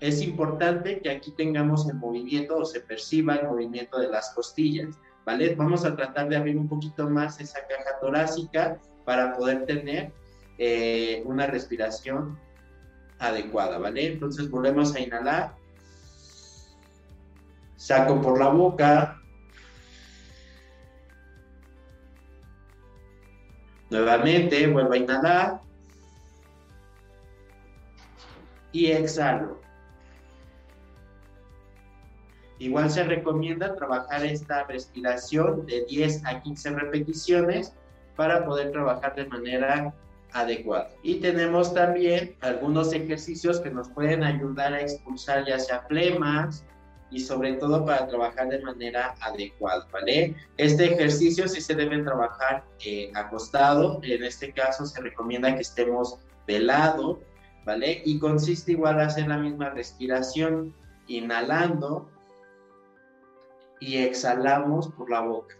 es importante que aquí tengamos el movimiento o se perciba el movimiento de las costillas, ¿vale? Vamos a tratar de abrir un poquito más esa caja torácica para poder tener eh, una respiración adecuada, ¿vale? Entonces volvemos a inhalar, saco por la boca, nuevamente vuelvo a inhalar y exhalo. Igual se recomienda trabajar esta respiración de 10 a 15 repeticiones para poder trabajar de manera adecuada. Y tenemos también algunos ejercicios que nos pueden ayudar a expulsar ya sea flemas y sobre todo para trabajar de manera adecuada, ¿vale? Este ejercicio sí se debe trabajar eh, acostado, en este caso se recomienda que estemos de lado, ¿vale? Y consiste igual a hacer la misma respiración, inhalando y exhalamos por la boca.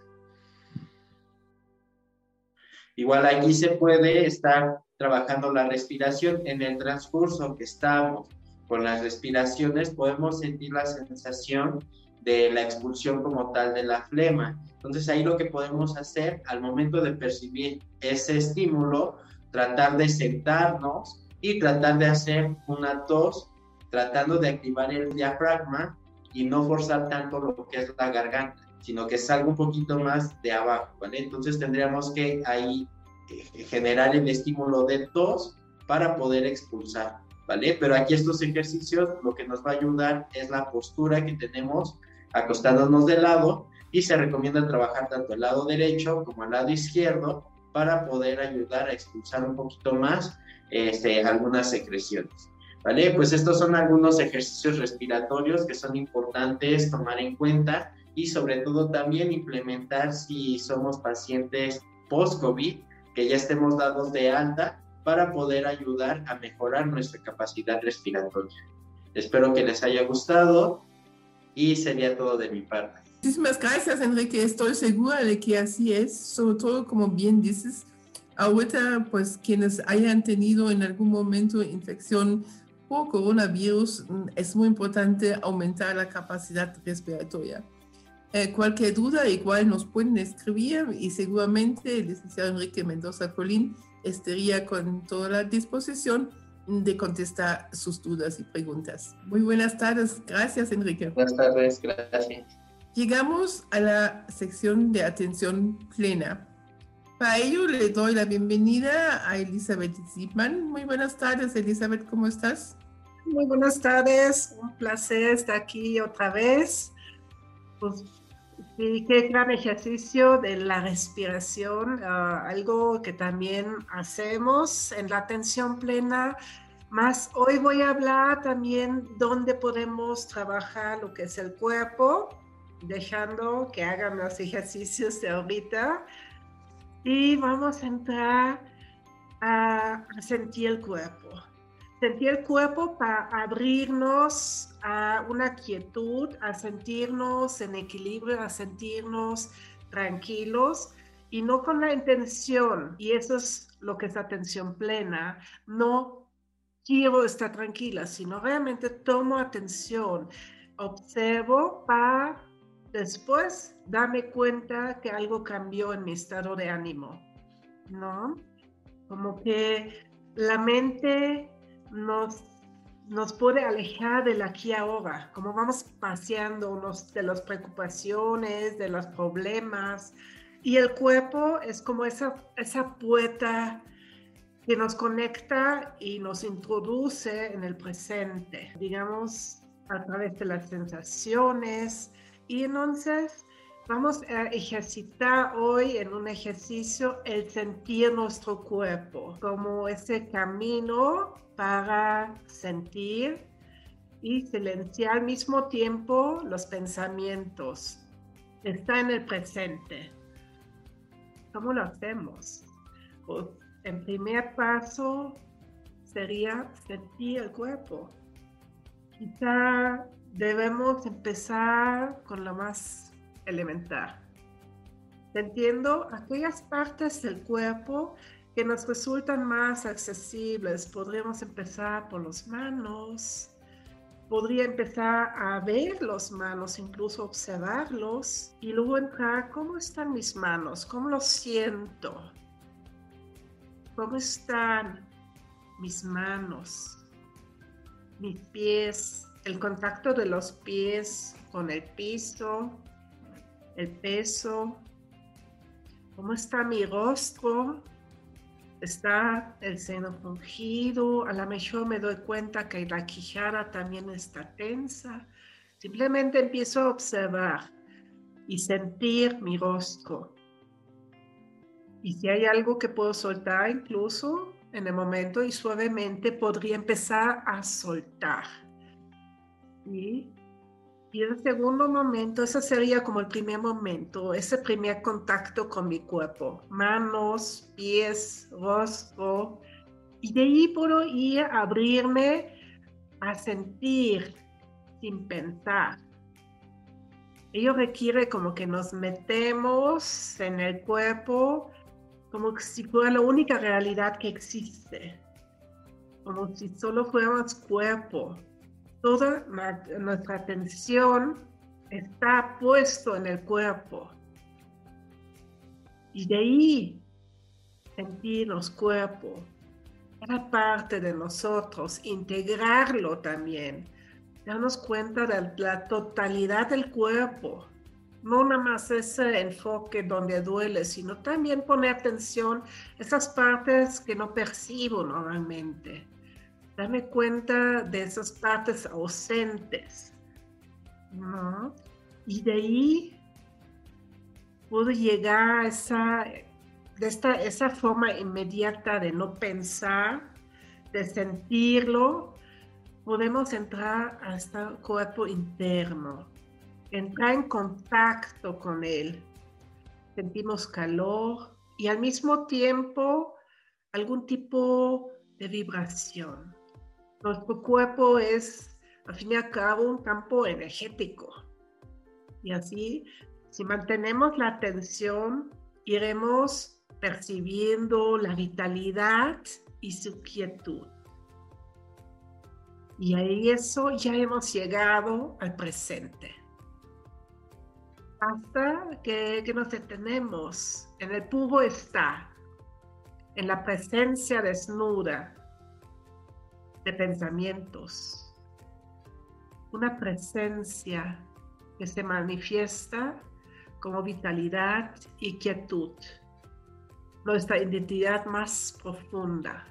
Igual aquí se puede estar trabajando la respiración en el transcurso que estamos con las respiraciones, podemos sentir la sensación de la expulsión como tal de la flema. Entonces ahí lo que podemos hacer al momento de percibir ese estímulo, tratar de sentarnos y tratar de hacer una tos, tratando de activar el diafragma y no forzar tanto lo que es la garganta, sino que salga un poquito más de abajo, ¿vale? Entonces tendríamos que ahí eh, generar el estímulo de tos para poder expulsar, ¿vale? Pero aquí estos ejercicios lo que nos va a ayudar es la postura que tenemos acostándonos de lado y se recomienda trabajar tanto el lado derecho como el lado izquierdo para poder ayudar a expulsar un poquito más este, algunas secreciones. ¿Vale? Pues estos son algunos ejercicios respiratorios que son importantes tomar en cuenta y sobre todo también implementar si somos pacientes post-COVID, que ya estemos dados de alta para poder ayudar a mejorar nuestra capacidad respiratoria. Espero que les haya gustado y sería todo de mi parte. Muchísimas gracias, Enrique. Estoy segura de que así es, sobre todo como bien dices, ahorita pues quienes hayan tenido en algún momento infección por coronavirus mm, es muy importante aumentar la capacidad respiratoria. Eh, cualquier duda igual nos pueden escribir y seguramente el licenciado Enrique Mendoza Colín estaría con toda la disposición de contestar sus dudas y preguntas. Muy buenas tardes. Gracias, Enrique. Buenas tardes. Gracias. Llegamos a la sección de atención plena. Para ello le doy la bienvenida a Elizabeth Zipman. Muy buenas tardes, Elizabeth, ¿cómo estás? Muy buenas tardes, un placer estar aquí otra vez. Pues Sí, qué gran ejercicio de la respiración, ah, algo que también hacemos en la atención plena. Más hoy voy a hablar también dónde podemos trabajar lo que es el cuerpo, dejando que hagan los ejercicios de ahorita. Y vamos a entrar a sentir el cuerpo. Sentir el cuerpo para abrirnos a una quietud, a sentirnos en equilibrio, a sentirnos tranquilos y no con la intención, y eso es lo que es atención plena, no quiero estar tranquila, sino realmente tomo atención, observo para después darme cuenta que algo cambió en mi estado de ánimo, ¿no? Como que la mente nos, nos puede alejar del aquí ahora, como vamos paseando de las preocupaciones, de los problemas. Y el cuerpo es como esa, esa puerta que nos conecta y nos introduce en el presente, digamos, a través de las sensaciones. Y entonces vamos a ejercitar hoy en un ejercicio el sentir nuestro cuerpo como ese camino para sentir y silenciar al mismo tiempo los pensamientos. Está en el presente. ¿Cómo lo hacemos? Pues, el primer paso sería sentir el cuerpo. Quizá debemos empezar con lo más elemental. Entiendo aquellas partes del cuerpo que nos resultan más accesibles. Podríamos empezar por las manos. Podría empezar a ver las manos, incluso observarlos y luego entrar, ¿cómo están mis manos? ¿Cómo los siento? ¿Cómo están mis manos? Mis pies, el contacto de los pies con el piso, el peso. ¿Cómo está mi rostro? está el seno fungido, a lo mejor me doy cuenta que la quijada también está tensa. Simplemente empiezo a observar y sentir mi rostro. Y si hay algo que puedo soltar incluso en el momento y suavemente podría empezar a soltar. Y y el segundo momento, ese sería como el primer momento, ese primer contacto con mi cuerpo, manos, pies, rostro. Y de ahí puedo ir a abrirme a sentir sin pensar. Ello requiere como que nos metemos en el cuerpo como si fuera la única realidad que existe, como si solo fuéramos cuerpo toda nuestra atención está puesto en el cuerpo. Y de ahí sentir los cuerpos, cada parte de nosotros, integrarlo también, darnos cuenta de la totalidad del cuerpo. No nada más ese enfoque donde duele, sino también poner atención a esas partes que no percibo normalmente darme cuenta de esas partes ausentes. Y de ahí puedo llegar a esa, de esta, esa forma inmediata de no pensar, de sentirlo, podemos entrar a este cuerpo interno, entrar en contacto con él. Sentimos calor y al mismo tiempo algún tipo de vibración. Nuestro cuerpo es, al fin y al cabo, un campo energético. Y así, si mantenemos la atención, iremos percibiendo la vitalidad y su quietud. Y ahí eso ya hemos llegado al presente. Hasta que, que nos detenemos en el puro estar, en la presencia desnuda de pensamientos. Una presencia que se manifiesta como vitalidad y quietud, nuestra identidad más profunda.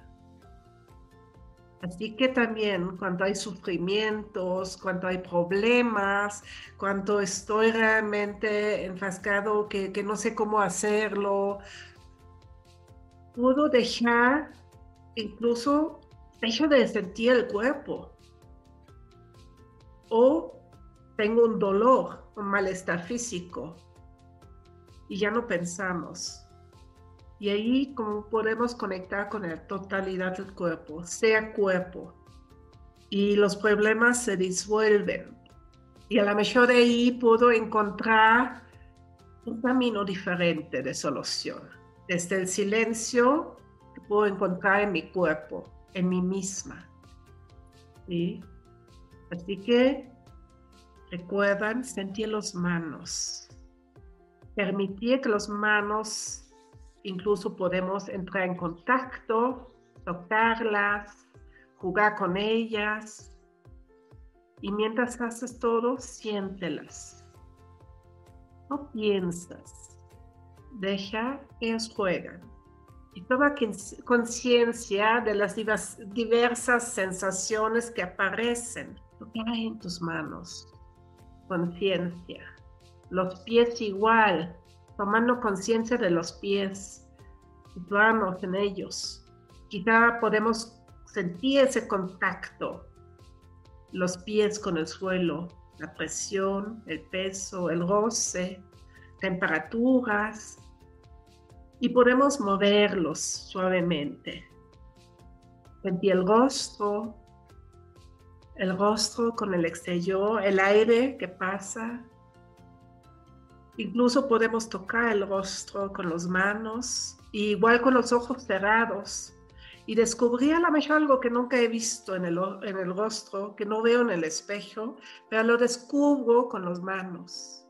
Así que también cuando hay sufrimientos, cuando hay problemas, cuando estoy realmente enfascado que, que no sé cómo hacerlo, puedo dejar, incluso de sentir el cuerpo. O tengo un dolor, un malestar físico y ya no pensamos. Y ahí como podemos conectar con la totalidad del cuerpo, sea cuerpo. Y los problemas se disuelven. Y a lo mejor de ahí puedo encontrar un camino diferente de solución. Desde el silencio puedo encontrar en mi cuerpo, en mí misma. ¿Sí? Así que recuerdan sentir las manos. Permitir que las manos Incluso podemos entrar en contacto, tocarlas, jugar con ellas. Y mientras haces todo, siéntelas. No piensas. Deja que ellos juegan. Y toma conciencia de las diversas sensaciones que aparecen. Lo que hay en tus manos. Conciencia. Los pies igual tomando conciencia de los pies, situarnos en ellos. Quizá podemos sentir ese contacto, los pies con el suelo, la presión, el peso, el roce, temperaturas, y podemos moverlos suavemente. Sentir el rostro, el rostro con el exterior, el aire que pasa, Incluso podemos tocar el rostro con las manos, igual con los ojos cerrados, y descubrir a lo mejor algo que nunca he visto en el, en el rostro, que no veo en el espejo, pero lo descubro con las manos.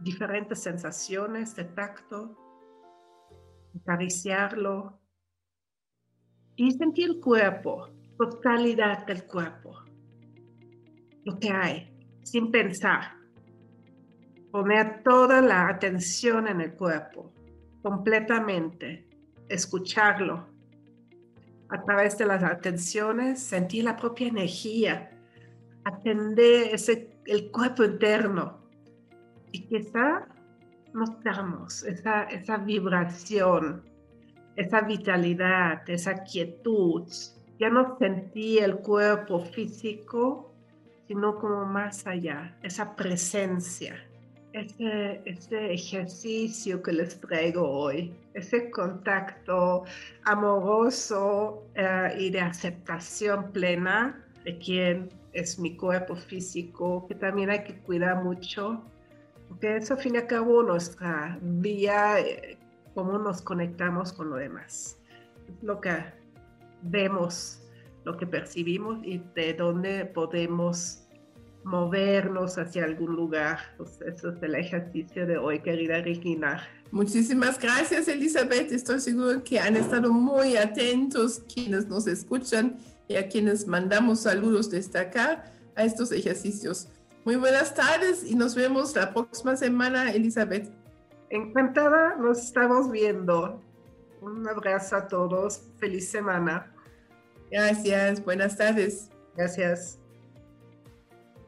Diferentes sensaciones de tacto, acariciarlo y sentir el cuerpo, totalidad del cuerpo, lo que hay, sin pensar poner toda la atención en el cuerpo, completamente, escucharlo. A través de las atenciones, sentir la propia energía, atender ese, el cuerpo interno. Y quizá notamos esa, esa vibración, esa vitalidad, esa quietud. Ya no sentí el cuerpo físico, sino como más allá, esa presencia ese, ese ejercicio que les traigo hoy, ese contacto amoroso eh, y de aceptación plena de quién es mi cuerpo físico, que también hay que cuidar mucho, porque eso, al fin y al cabo, nuestra vía, eh, cómo nos conectamos con lo demás. Es lo que vemos, lo que percibimos y de dónde podemos movernos hacia algún lugar. Pues eso es el ejercicio de hoy, querida Regina. Muchísimas gracias, Elizabeth. Estoy seguro que han estado muy atentos quienes nos escuchan y a quienes mandamos saludos desde acá a estos ejercicios. Muy buenas tardes y nos vemos la próxima semana, Elizabeth. Encantada, nos estamos viendo. Un abrazo a todos. Feliz semana. Gracias, buenas tardes. Gracias.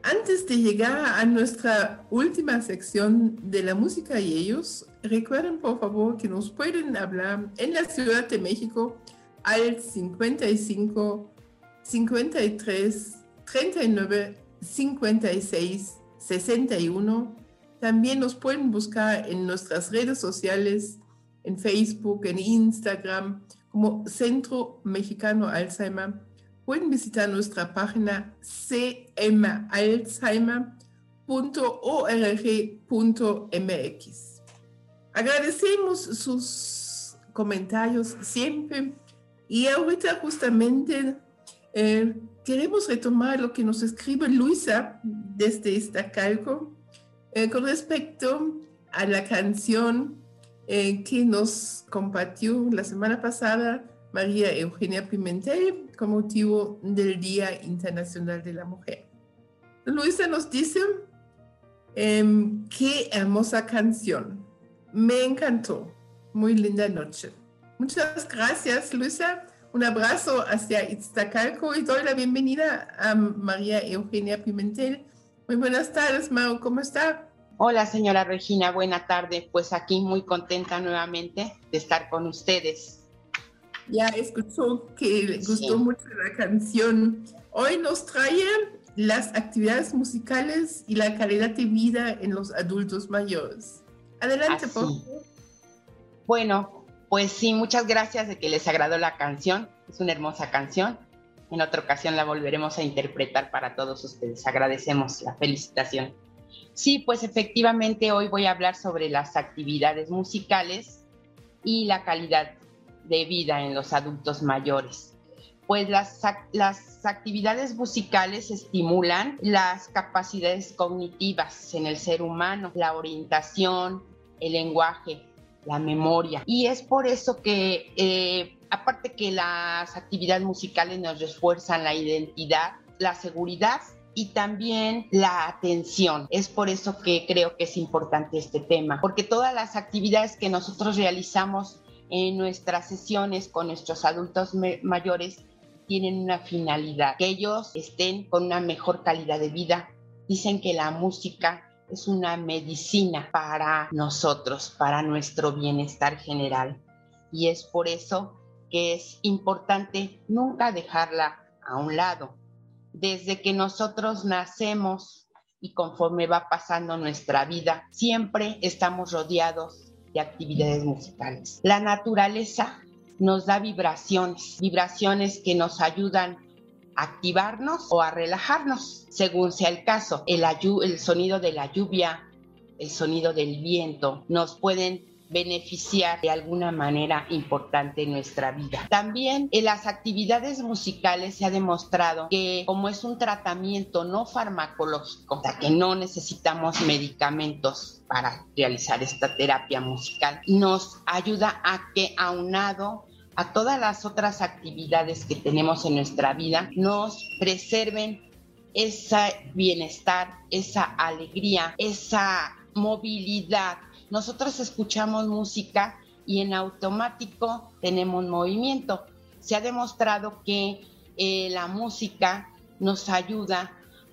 Antes de llegar a nuestra última sección de la música y ellos, recuerden por favor que nos pueden hablar en la Ciudad de México al 55 53 39 56 61. También nos pueden buscar en nuestras redes sociales, en Facebook, en Instagram, como Centro Mexicano Alzheimer pueden visitar nuestra página cmalzheimer.org.mx. Agradecemos sus comentarios siempre y ahorita justamente Eh, queremos retomar lo que nos escribe Luisa desde Iztacalco eh, con respecto a la canción eh, que nos compartió la semana pasada María Eugenia Pimentel con motivo del Día Internacional de la Mujer. Luisa nos dice, em, qué hermosa canción, me encantó, muy linda noche. Muchas gracias, Luisa. Un abrazo hacia Iztacalco y doy la bienvenida a María Eugenia Pimentel. Muy buenas tardes, Mau, ¿cómo está? Hola, señora Regina, buena tarde. Pues aquí muy contenta nuevamente de estar con ustedes. Ya escuchó que le gustó mucho la canción. Hoy nos trae las actividades musicales y la calidad de vida en los adultos mayores. Adelante, por favor. Bueno, pues sí, muchas gracias de que les agradó la canción. Es una hermosa canción. En otra ocasión la volveremos a interpretar para todos ustedes. Agradecemos la felicitación. Sí, pues efectivamente hoy voy a hablar sobre las actividades musicales y la calidad de vida en los adultos mayores. Pues las, las actividades musicales estimulan las capacidades cognitivas en el ser humano, la orientación, el lenguaje, la memoria. Y es por eso que, eh, aparte que las actividades musicales nos refuerzan la identidad, la seguridad y también la atención. Es por eso que creo que es importante este tema, porque todas las actividades que nosotros realizamos en nuestras sesiones con nuestros adultos mayores tienen una finalidad, que ellos estén con una mejor calidad de vida. Dicen que la música es una medicina para nosotros, para nuestro bienestar general. Y es por eso que es importante nunca dejarla a un lado. Desde que nosotros nacemos y conforme va pasando nuestra vida, siempre estamos rodeados de actividades musicales. La naturaleza nos da vibraciones, vibraciones que nos ayudan activarnos o a relajarnos, según sea el caso. El, el sonido de la lluvia, el sonido del viento, nos pueden beneficiar de alguna manera importante en nuestra vida. También en las actividades musicales se ha demostrado que como es un tratamiento no farmacológico, o sea que no necesitamos medicamentos para realizar esta terapia musical, nos ayuda a que aunado a todas las otras actividades que tenemos en nuestra vida, nos preserven ese bienestar, esa alegría, esa movilidad. Nosotros escuchamos música y en automático tenemos movimiento. Se ha demostrado que eh, la música nos ayuda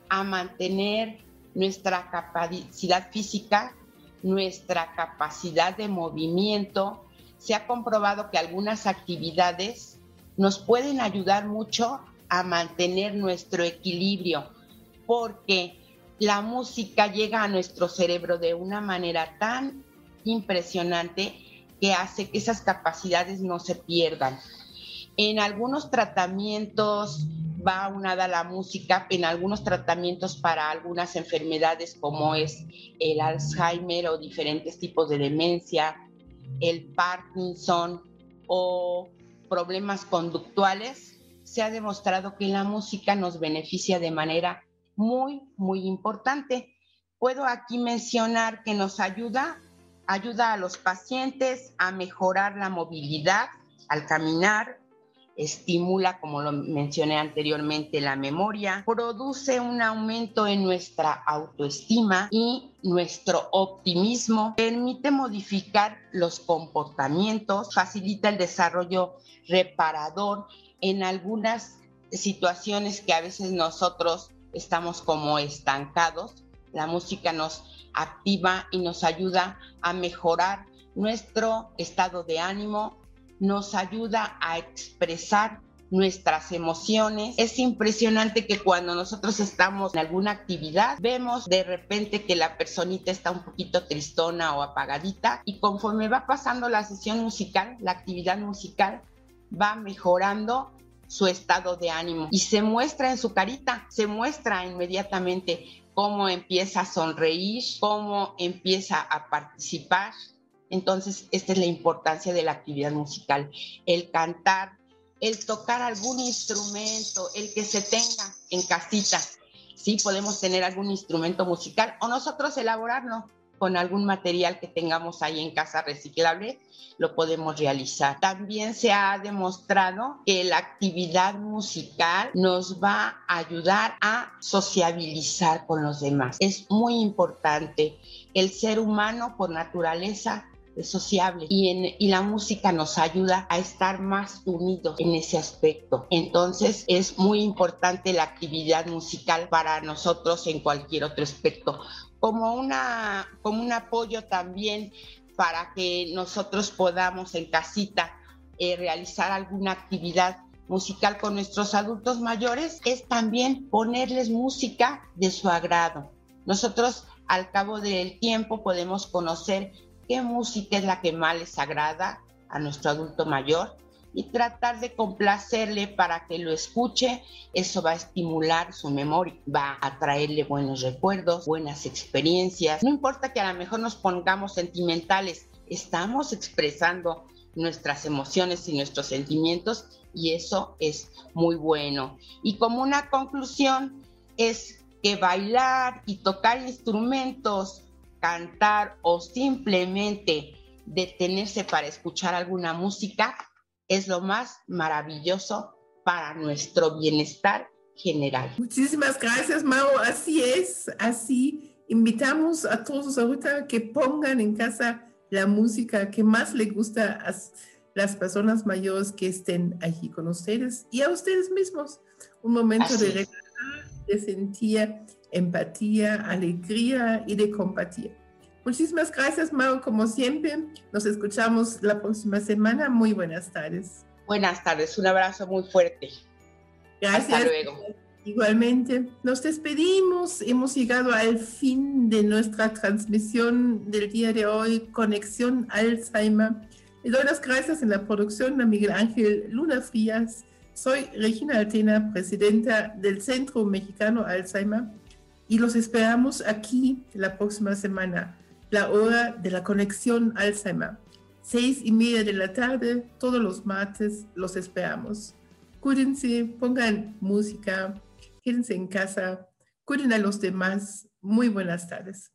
a mantener nuestra capacidad física, nuestra capacidad de movimiento, se ha comprobado que algunas actividades nos pueden ayudar mucho a mantener nuestro equilibrio, porque la música llega a nuestro cerebro de una manera tan impresionante que hace que esas capacidades no se pierdan. En algunos tratamientos va unada la música, en algunos tratamientos para algunas enfermedades como es el Alzheimer o diferentes tipos de demencia, el Parkinson o problemas conductuales, se ha demostrado que la música nos beneficia de manera muy, muy importante. Puedo aquí mencionar que nos ayuda, ayuda a los pacientes a mejorar la movilidad al caminar, estimula, como lo mencioné anteriormente, la memoria, produce un aumento en nuestra autoestima y nuestro optimismo, permite modificar los comportamientos, facilita el desarrollo reparador en algunas situaciones que a veces nosotros estamos como estancados. La música nos activa y nos ayuda a mejorar nuestro estado de ánimo, nos ayuda a expresar nuestras emociones. Es impresionante que cuando nosotros estamos en alguna actividad, vemos de repente que la personita está un poquito tristona o apagadita y conforme va pasando la sesión musical, la actividad musical, va mejorando su estado de ánimo y se muestra en su carita, se muestra inmediatamente cómo empieza a sonreír, cómo empieza a participar entonces, esta es la importancia de la actividad musical, el cantar el tocar algún instrumento, el que se tenga en casita. Sí, podemos tener algún instrumento musical o nosotros elaborarlo con algún material que tengamos ahí en casa reciclable, lo podemos realizar. También se ha demostrado que la actividad musical nos va a ayudar a sociabilizar con los demás. Es muy importante. El ser humano por naturaleza sociable y, en, y la música nos ayuda a estar más unidos en ese aspecto. Entonces es muy importante la actividad musical para nosotros en cualquier otro aspecto como, una, como un apoyo también para que nosotros podamos en casita eh, realizar alguna actividad musical con nuestros adultos mayores, es también ponerles música de su agrado. Nosotros al cabo del tiempo podemos conocer qué música es la que más les agrada a nuestro adulto mayor y tratar de complacerle para que lo escuche. Eso va a estimular su memoria, va a traerle buenos recuerdos, buenas experiencias. No importa que a lo mejor nos pongamos sentimentales, estamos expresando nuestras emociones y nuestros sentimientos y eso es muy bueno. Y como una conclusión es que bailar y tocar instrumentos, cantar o simplemente detenerse para escuchar alguna música es lo más maravilloso para nuestro bienestar general. Muchísimas gracias, Mau. Así es, así invitamos a todos ahorita que pongan en casa la música que más le gusta a las personas mayores que estén allí con ustedes y a ustedes mismos. Un momento de recordar, de sentir empatía, alegría y de compartir. Muchísimas gracias, Mau, como siempre. Nos escuchamos la próxima semana. Muy buenas tardes. Buenas tardes, un abrazo muy fuerte. Gracias. Hasta luego. Igualmente, nos despedimos. Hemos llegado al fin de nuestra transmisión del día de hoy, Conexión Alzheimer. Le doy las gracias en la producción a Miguel Ángel Luna Frías. Soy Regina Altena, presidenta del Centro Mexicano Alzheimer, y los esperamos aquí la próxima semana la hora de la conexión Alzheimer. Seis y media de la tarde, todos los martes, los esperamos. Cuídense, pongan música, quédense en casa, cuiden a los demás. Muy buenas tardes.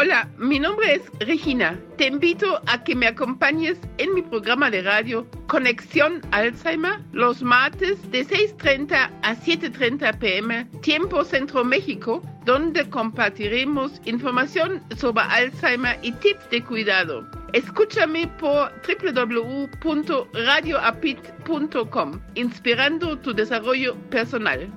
Hola, mi nombre es Regina. Te invito a que me acompañes en mi programa de radio Conexión Alzheimer los martes de 6.30 a 7.30 pm, tiempo Centro México, donde compartiremos información sobre Alzheimer y tips de cuidado. Escúchame por www.radioapit.com, inspirando tu desarrollo personal.